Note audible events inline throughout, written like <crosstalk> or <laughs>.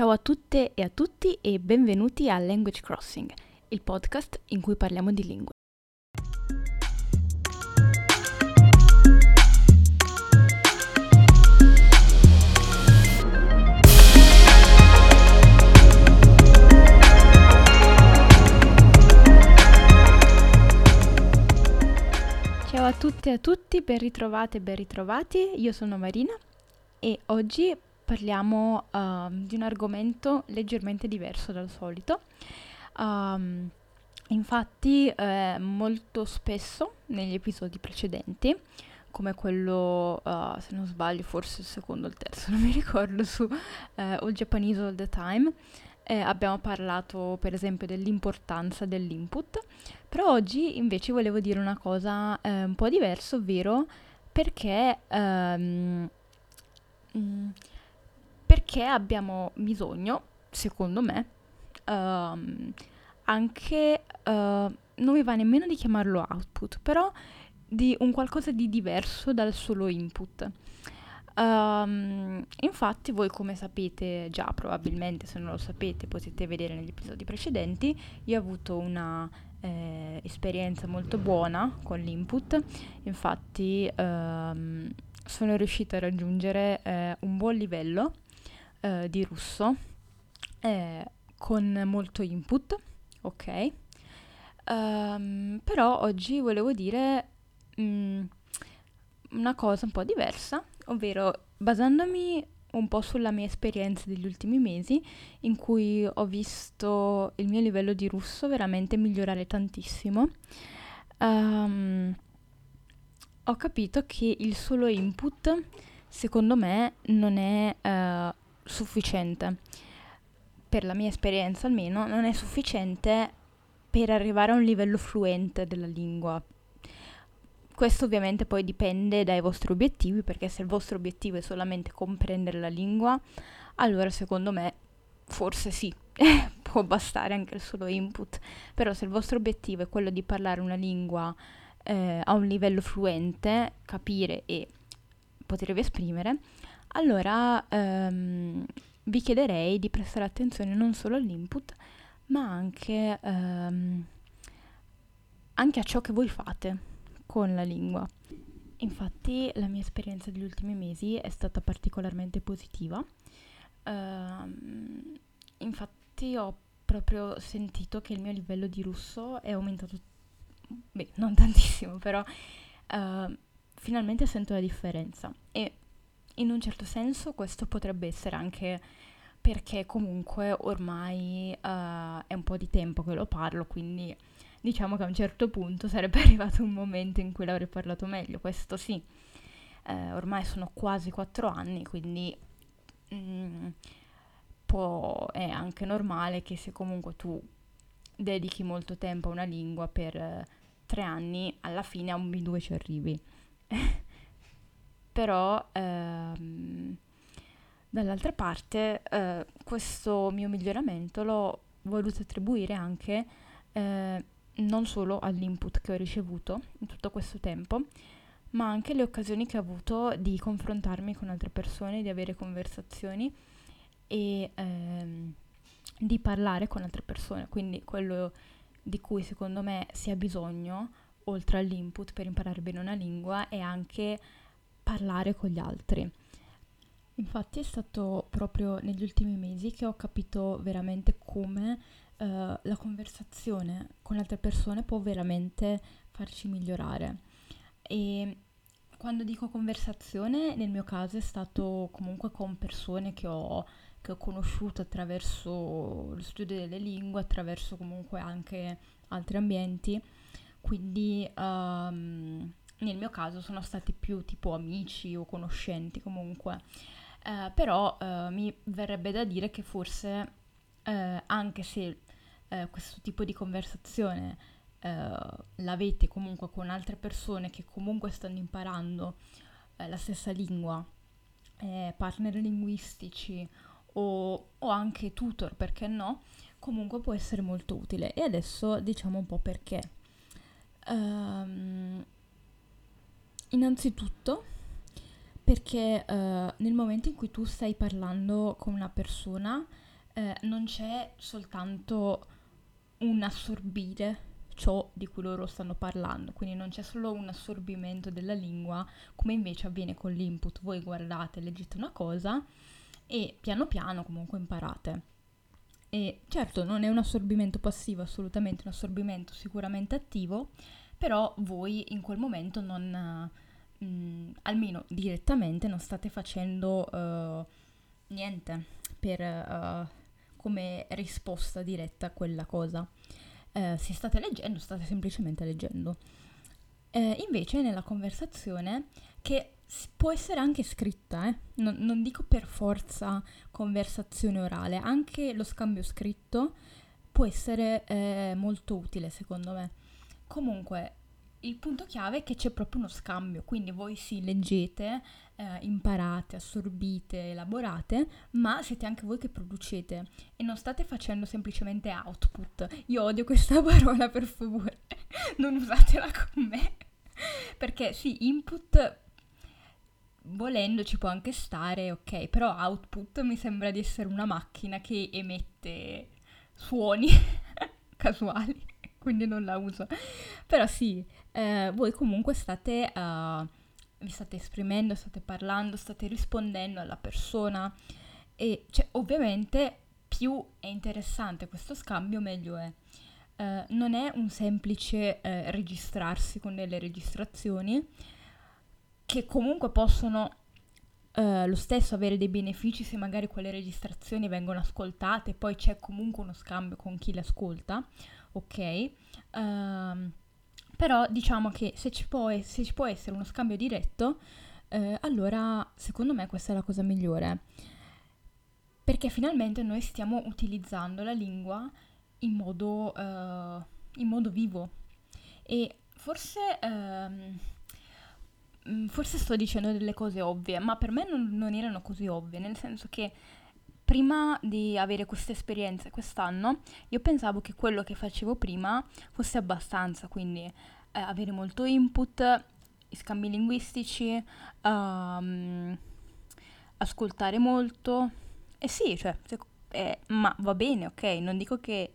Ciao a tutte e a tutti e benvenuti a Language Crossing, il podcast in cui parliamo di lingue. Ciao a tutte e a tutti, ben ritrovate e ben ritrovati. Io sono Marina e oggi parliamo uh, di un argomento leggermente diverso dal solito. Um, infatti, eh, molto spesso negli episodi precedenti, come quello, uh, se non sbaglio, forse il secondo o il terzo, <laughs> non mi ricordo, su uh, All Japanese All the Time, eh, abbiamo parlato per esempio dell'importanza dell'input, però oggi invece volevo dire una cosa eh, un po' diversa, ovvero perché... Um, mm, perché abbiamo bisogno, secondo me, um, anche, uh, non mi va nemmeno di chiamarlo output, però di un qualcosa di diverso dal solo input. Um, infatti voi come sapete già probabilmente, se non lo sapete potete vedere negli episodi precedenti, io ho avuto una eh, esperienza molto buona con l'input, infatti um, sono riuscita a raggiungere eh, un buon livello eh, di russo eh, con molto input, ok? Um, però oggi volevo dire um, una cosa un po' diversa, ovvero basandomi un po' sulla mia esperienza degli ultimi mesi in cui ho visto il mio livello di russo veramente migliorare tantissimo. Um, ho capito che il solo input secondo me non è uh, sufficiente, per la mia esperienza almeno, non è sufficiente per arrivare a un livello fluente della lingua. Questo ovviamente poi dipende dai vostri obiettivi, perché se il vostro obiettivo è solamente comprendere la lingua, allora secondo me forse sì, <laughs> può bastare anche il solo input, però se il vostro obiettivo è quello di parlare una lingua eh, a un livello fluente, capire e potervi esprimere, allora ehm, vi chiederei di prestare attenzione non solo all'input, ma anche, ehm, anche a ciò che voi fate con la lingua. Infatti la mia esperienza degli ultimi mesi è stata particolarmente positiva. Uh, infatti ho proprio sentito che il mio livello di russo è aumentato, beh, non <laughs> tantissimo, però uh, finalmente sento la differenza. E in un certo senso questo potrebbe essere anche perché comunque ormai uh, è un po' di tempo che lo parlo, quindi diciamo che a un certo punto sarebbe <laughs> arrivato un momento in cui l'avrei parlato meglio, questo sì. Uh, ormai sono quasi quattro anni, quindi mm, può, è anche normale che se comunque tu dedichi molto tempo a una lingua per uh, tre anni, alla fine a un B2 ci arrivi. <laughs> però ehm, dall'altra parte eh, questo mio miglioramento l'ho voluto attribuire anche eh, non solo all'input che ho ricevuto in tutto questo tempo, ma anche alle occasioni che ho avuto di confrontarmi con altre persone, di avere conversazioni e ehm, di parlare con altre persone. Quindi quello di cui secondo me si ha bisogno, oltre all'input per imparare bene una lingua, è anche parlare con gli altri. Infatti è stato proprio negli ultimi mesi che ho capito veramente come uh, la conversazione con altre persone può veramente farci migliorare. E quando dico conversazione, nel mio caso è stato comunque con persone che ho, che ho conosciuto attraverso lo studio delle lingue, attraverso comunque anche altri ambienti. Quindi um, nel mio caso sono stati più tipo amici o conoscenti comunque, eh, però eh, mi verrebbe da dire che forse eh, anche se eh, questo tipo di conversazione eh, l'avete comunque con altre persone che comunque stanno imparando eh, la stessa lingua, partner linguistici o, o anche tutor, perché no, comunque può essere molto utile. E adesso diciamo un po' perché. Um, Innanzitutto perché uh, nel momento in cui tu stai parlando con una persona eh, non c'è soltanto un assorbire ciò di cui loro stanno parlando, quindi non c'è solo un assorbimento della lingua, come invece avviene con l'input. Voi guardate, leggete una cosa e piano piano comunque imparate. E certo non è un assorbimento passivo, assolutamente un assorbimento sicuramente attivo, però voi in quel momento non, mh, mm, almeno direttamente, non state facendo uh, niente per, uh, come risposta diretta a quella cosa. Uh, se state leggendo, state semplicemente leggendo. invece nella conversazione, che può essere anche scritta, eh? non, non, dico per forza conversazione orale, anche lo scambio scritto può essere eh, molto utile secondo me. Comunque, il punto chiave è che c'è proprio uno scambio, quindi voi sì, leggete, eh, imparate, assorbite, elaborate, ma siete anche voi che producete e non state facendo semplicemente output. Io odio questa <laughs> parola, per favore, non usatela con me. Perché sì, input volendo ci può anche stare, ok, però output mi sembra di essere una macchina che emette suoni <laughs> casuali, quindi non la uso. Però sì, eh, voi comunque state, uh, vi state esprimendo, state parlando, state rispondendo alla persona e cioè, ovviamente più è interessante questo scambio meglio è. Uh, non è un semplice uh, registrarsi con delle registrazioni, che comunque possono uh, lo stesso avere dei benefici se magari quelle registrazioni vengono ascoltate, poi c'è comunque uno scambio con chi le ascolta, ok? Uh, però diciamo che se ci può, se ci può essere uno scambio diretto, uh, allora secondo me questa è la cosa migliore. Perché finalmente noi stiamo utilizzando la lingua in modo, eh, in modo vivo. E forse Mm, forse sto dicendo delle cose ovvie, ma per me non, non erano così ovvie, nel senso che prima di avere queste esperienze quest'anno, io pensavo che quello che facevo prima fosse abbastanza, quindi eh, avere molto input, scambi linguistici, um, ascoltare molto. E sì, cioè, eh, ma va bene, ok, non dico che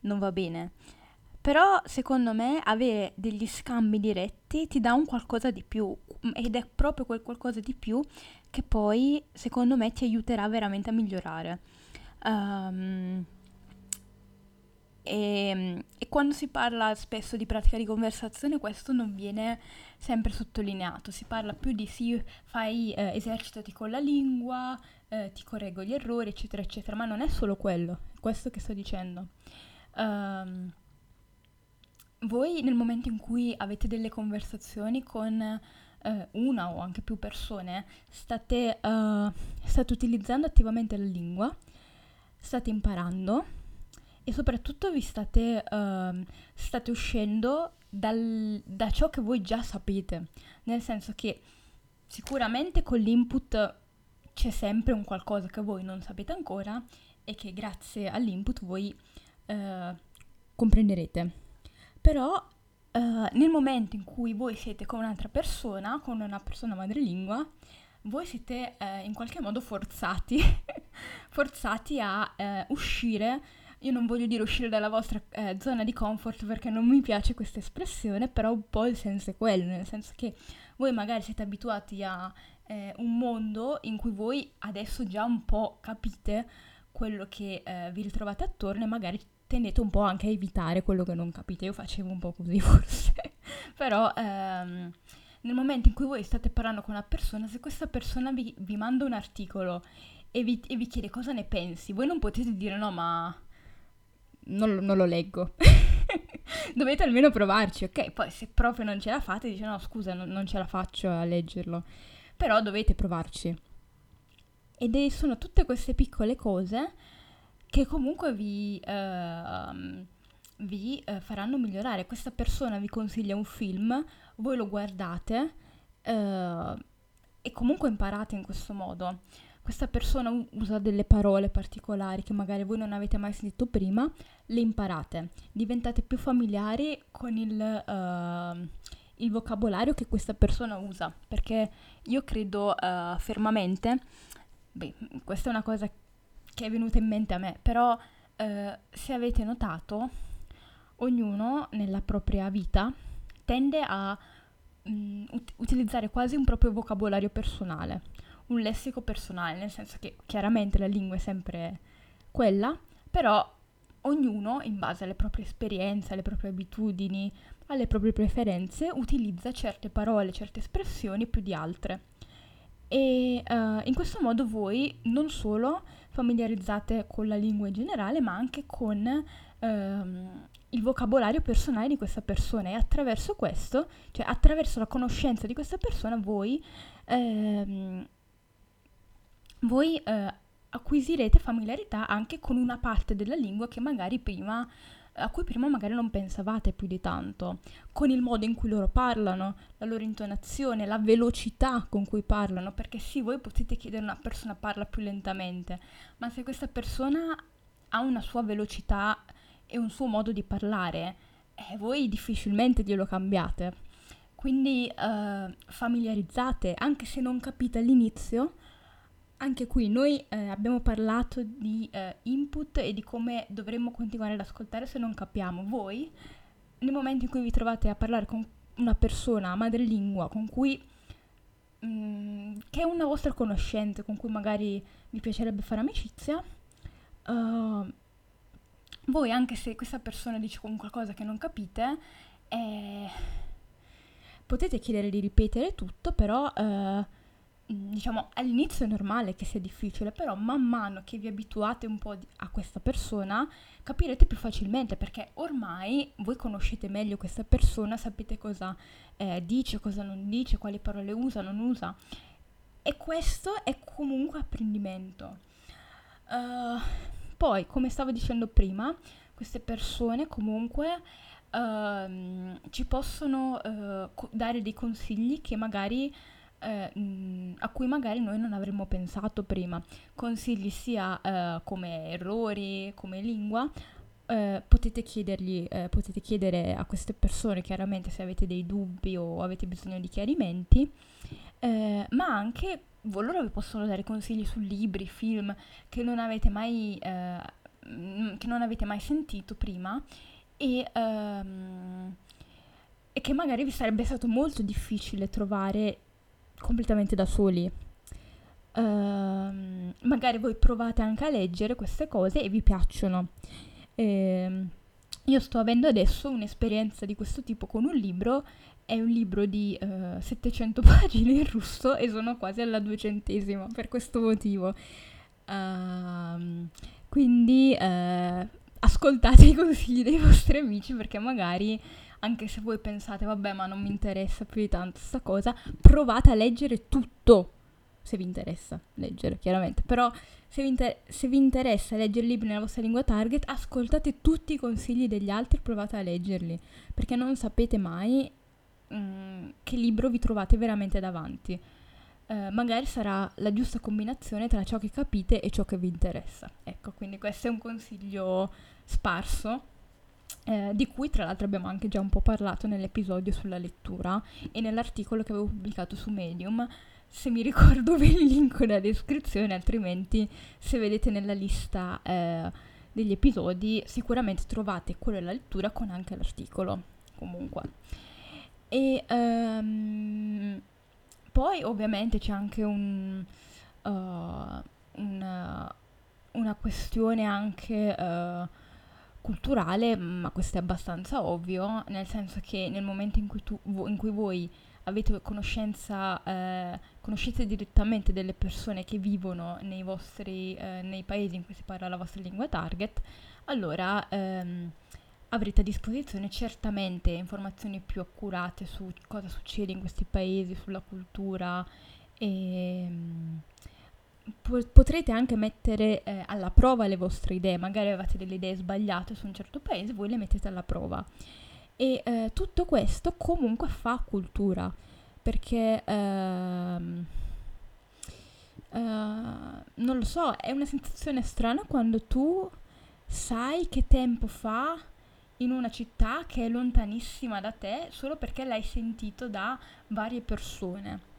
non va bene, però secondo me avere degli scambi diretti ti dà un qualcosa di più ed è proprio quel qualcosa di più che poi secondo me ti aiuterà veramente a migliorare. Um, e, e, quando si parla spesso di pratica di conversazione questo non viene sempre sottolineato, si parla più di sì, fai, eh, esercitati con la lingua, eh, ti correggo gli errori, eccetera, eccetera, ma non è solo quello, è questo che sto dicendo. Um, voi nel momento in cui avete delle conversazioni con eh, una o anche più persone, state, uh, state utilizzando attivamente la lingua, state imparando e soprattutto vi state, uh, state uscendo dal, da ciò che voi già sapete, nel senso che sicuramente con l'input c'è sempre un qualcosa che voi non sapete ancora e che grazie all'input voi uh, comprenderete. Però uh, nel momento in cui voi siete con un'altra persona, con una persona madrelingua, voi siete uh, in qualche modo forzati, <laughs> forzati a uh, uscire. Io non voglio dire uscire dalla vostra zona di comfort perché non mi piace questa espressione, però un po' il senso è quello, nel senso che voi magari siete abituati a eh, un mondo in cui voi adesso già un po' capite quello che eh, vi ritrovate attorno e magari tendete un po' anche a evitare quello che non capite. Io facevo un po' così <laughs> forse. Però ehm, nel momento in cui voi state parlando con una persona, se questa persona vi, vi manda un articolo e vi, e vi, chiede cosa ne pensi, voi non potete dire no, ma non, non lo leggo. <laughs> Dovete almeno provarci, ok? Poi se proprio non ce la fate, dice no, scusa, non, non ce la faccio a leggerlo. Però dovete provarci. Ed sono tutte queste piccole cose che comunque vi, uh, vi uh, faranno migliorare. Questa persona vi consiglia un film, voi lo guardate uh, e comunque imparate in questo modo. Questa persona usa delle parole particolari che magari voi non avete mai sentito prima, le imparate, diventate più familiari con il, ehm, il vocabolario che questa persona usa, perché io credo fermamente, beh, questa è una cosa che è venuta in mente a me, però eh, se avete notato, ognuno nella propria vita tende a mh, mm, ut- utilizzare quasi un proprio vocabolario personale, un lessico personale, nel senso che chiaramente la lingua è sempre quella, però ognuno, in base alle proprie esperienze, alle proprie abitudini, alle proprie preferenze, utilizza certe parole, certe espressioni più di altre. E uh, in questo modo voi non solo familiarizzate con la lingua in generale, ma anche con uh, il vocabolario personale di questa persona. E attraverso questo, cioè attraverso la conoscenza di questa persona, voi, uh, voi uh, acquisirete familiarità anche con una parte della lingua che magari prima a cui prima magari non pensavate più di tanto, con il modo in cui loro parlano, la loro intonazione, la velocità con cui parlano, perché sì, voi potete chiedere a una persona parla più lentamente, ma se questa persona ha una sua velocità e un suo modo di parlare, eh, voi difficilmente glielo cambiate. Quindi eh, familiarizzate, anche se non capite all'inizio, anche qui noi eh, abbiamo parlato di eh, input e di come dovremmo continuare ad ascoltare se non capiamo. Voi, nel momento in cui vi trovate a parlare con una persona madrelingua con cui mm, che è una vostra conoscente, con cui magari vi piacerebbe fare amicizia, uh, voi anche se questa persona dice qualcosa che non capite, eh, potete chiedere di ripetere tutto, però uh, diciamo all'inizio è normale che sia difficile, però man mano che vi abituate un po' a questa persona capirete più facilmente perché ormai voi conoscete meglio questa persona, sapete cosa eh, dice, cosa non dice, quali parole usa, non usa. E questo è comunque apprendimento. Uh, poi, come stavo dicendo prima, queste persone comunque uh, ci possono uh, dare dei consigli che magari eh, a cui magari noi non avremmo pensato prima. Consigli sia eh, come errori, come lingua, eh, potete chiedergli, eh, potete chiedere a queste persone chiaramente se avete dei dubbi o avete bisogno di chiarimenti, eh, ma anche loro vi possono dare consigli su libri, film che non avete mai, eh, che non avete mai sentito prima e, ehm, e che magari vi sarebbe stato molto difficile trovare completamente da soli. Uh, magari voi provate anche a leggere queste cose e vi piacciono. Eh, io sto avendo adesso un'esperienza di questo tipo con un libro, è un libro di uh, 700 <laughs> pagine in russo e sono quasi alla duecentesima per questo motivo. Uh, quindi uh, ascoltate i consigli dei vostri amici perché magari anche se voi pensate, vabbè, ma non mi interessa più di tanto questa cosa, provate a leggere tutto, se vi interessa leggere, chiaramente. Però se vi, inter- se vi interessa leggere libri nella vostra lingua target, ascoltate tutti i consigli degli altri e provate a leggerli, perché non sapete mai mh, mm, che libro vi trovate veramente davanti. Uh, magari sarà la giusta combinazione tra ciò che capite e ciò che vi interessa. Ecco, quindi questo è un consiglio sparso eh, di cui tra l'altro abbiamo anche già un po' parlato nell'episodio sulla lettura e nell'articolo che avevo pubblicato su Medium. Se mi ricordo ve li linko nella descrizione, altrimenti se vedete nella lista eh, degli episodi sicuramente trovate quello della lettura con anche l'articolo. Comunque. E um, poi ovviamente c'è anche un, uh, una, una questione anche... Uh, culturale, ma questo è abbastanza ovvio, nel senso che nel momento in cui, tu, in cui voi avete conoscenza, eh, conoscete direttamente delle persone che vivono nei vostri, eh, nei paesi in cui si parla la vostra lingua target, allora ehm, avrete a disposizione certamente informazioni più accurate su cosa succede in questi paesi, sulla cultura e ehm, potrete anche mettere eh, alla prova le vostre idee, magari avete delle idee sbagliate su un certo paese, voi le mettete alla prova. E eh, tutto questo comunque fa cultura, perché ehm, eh, non lo so, è una sensazione strana quando tu sai che tempo fa in una città che è lontanissima da te solo perché l'hai sentito da varie persone.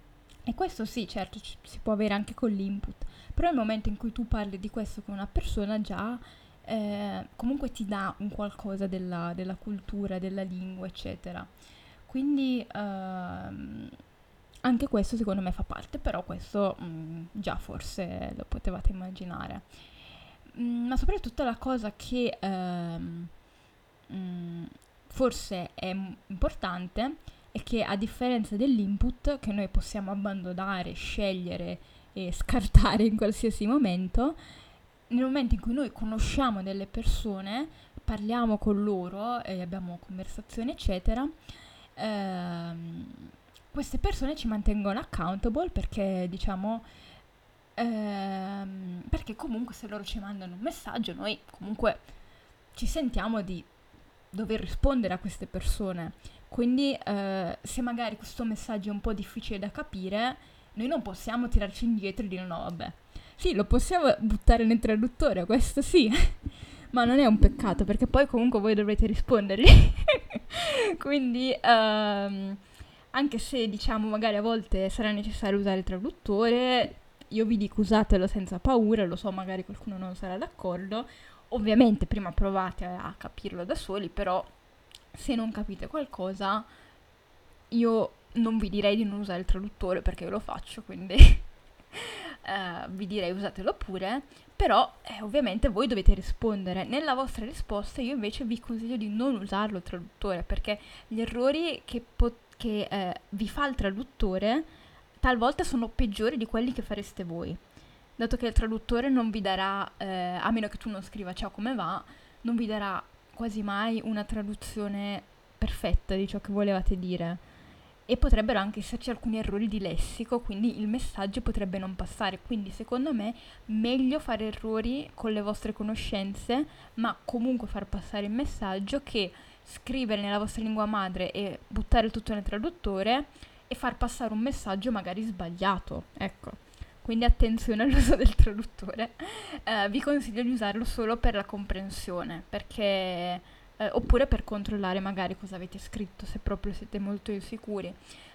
E questo sì, certo, ci, si può avere anche con l'input, Però nel momento in cui tu parli di questo con una persona già eh, comunque ti dà un qualcosa della, della, cultura, della lingua, eccetera. Quindi ehm, anche questo secondo me fa parte, però questo mh, mm, già forse lo potevate immaginare. Mm, ma soprattutto la cosa che ehm, mh, mm, forse è importante è che a differenza dell'input che noi possiamo abbandonare, scegliere e scartare in qualsiasi momento, nel momento in cui noi conosciamo delle persone, parliamo con loro e abbiamo conversazioni, eccetera, ehm, queste persone ci mantengono accountable perché diciamo ehm, perché comunque se loro ci mandano un messaggio noi comunque ci sentiamo di dover rispondere a queste persone quindi eh, se magari questo messaggio è un po' difficile da capire noi non possiamo tirarci indietro e dire no vabbè sì, lo possiamo buttare nel traduttore, questo sì. <laughs> Ma non è un peccato perché poi comunque voi dovrete rispondergli. <laughs> Quindi, um, anche se diciamo magari a volte sarà necessario usare il traduttore, io vi dico usatelo senza paura, lo so magari qualcuno non sarà d'accordo. Ovviamente prima provate a capirlo da soli, però se non capite qualcosa io non vi direi di non usare il traduttore perché io lo faccio, quindi <laughs> eh, vi direi usatelo pure, però eh, ovviamente voi dovete rispondere. Nella vostra risposta io invece vi consiglio di non usarlo il traduttore, perché gli errori che, po- che eh, vi fa il traduttore talvolta sono peggiori di quelli che fareste voi. Dato che il traduttore non vi darà, eh, a meno che tu non scriva ciao come va, non vi darà quasi mai una traduzione perfetta di ciò che volevate dire e potrebbero anche esserci alcuni errori di lessico, quindi il messaggio potrebbe non passare. Quindi secondo me meglio fare errori con le vostre conoscenze, ma comunque far passare il messaggio che scrivere nella vostra lingua madre e buttare tutto nel traduttore e far passare un messaggio magari sbagliato. Ecco. Quindi attenzione all'uso del traduttore. Eh, vi consiglio di usarlo solo per la comprensione, perché eh, oppure per controllare magari cosa avete scritto se proprio siete molto insicuri.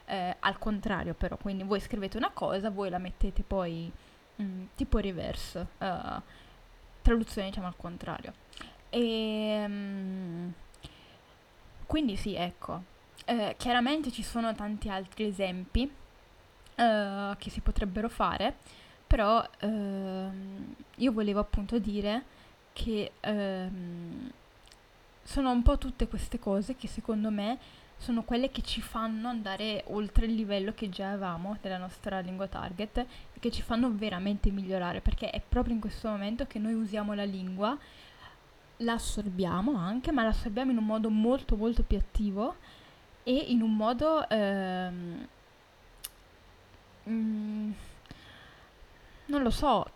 Eh, al contrario però, quindi voi scrivete una cosa, voi la mettete poi mh, mm, tipo reverse, uh, traduzione diciamo al contrario. E, um, quindi sì, ecco, eh, chiaramente ci sono tanti altri esempi uh, che si potrebbero fare, però uh, io volevo appunto dire che um, sono un po' tutte queste cose che secondo me sono quelle che ci fanno andare oltre il livello che già avevamo della nostra lingua target e che ci fanno veramente migliorare perché è proprio in questo momento che noi usiamo la lingua, la assorbiamo anche, ma la assorbiamo in un modo molto molto più attivo e in un modo ehm, mm, non lo so,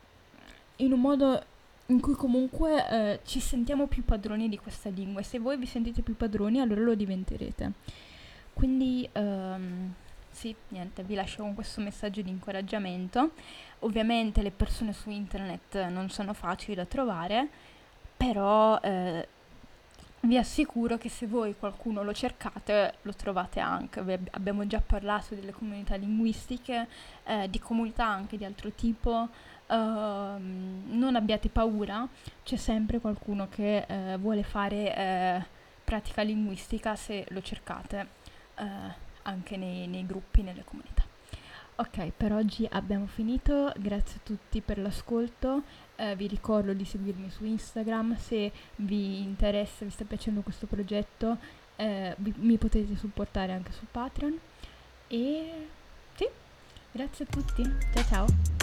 in un modo in cui comunque eh, ci sentiamo più padroni di questa lingua e se voi vi sentite più padroni allora lo diventerete. Quindi um, sì, niente, vi lascio con questo messaggio di incoraggiamento. Ovviamente le persone su internet non sono facili da trovare, però eh, vi assicuro che se voi qualcuno lo cercate lo trovate anche. Ab- abbiamo già parlato delle comunità linguistiche, eh, di comunità anche di altro tipo uh, non abbiate paura, c'è sempre qualcuno che uh, vuole fare uh, pratica linguistica se lo cercate eh, anche nei, nei gruppi, nelle comunità. Ok, per oggi abbiamo finito, grazie a tutti per l'ascolto, eh, vi ricordo di seguirmi su Instagram, se vi interessa, vi sta piacendo questo progetto, eh, vi, mi potete supportare anche su Patreon. E sì, grazie a tutti, ciao ciao!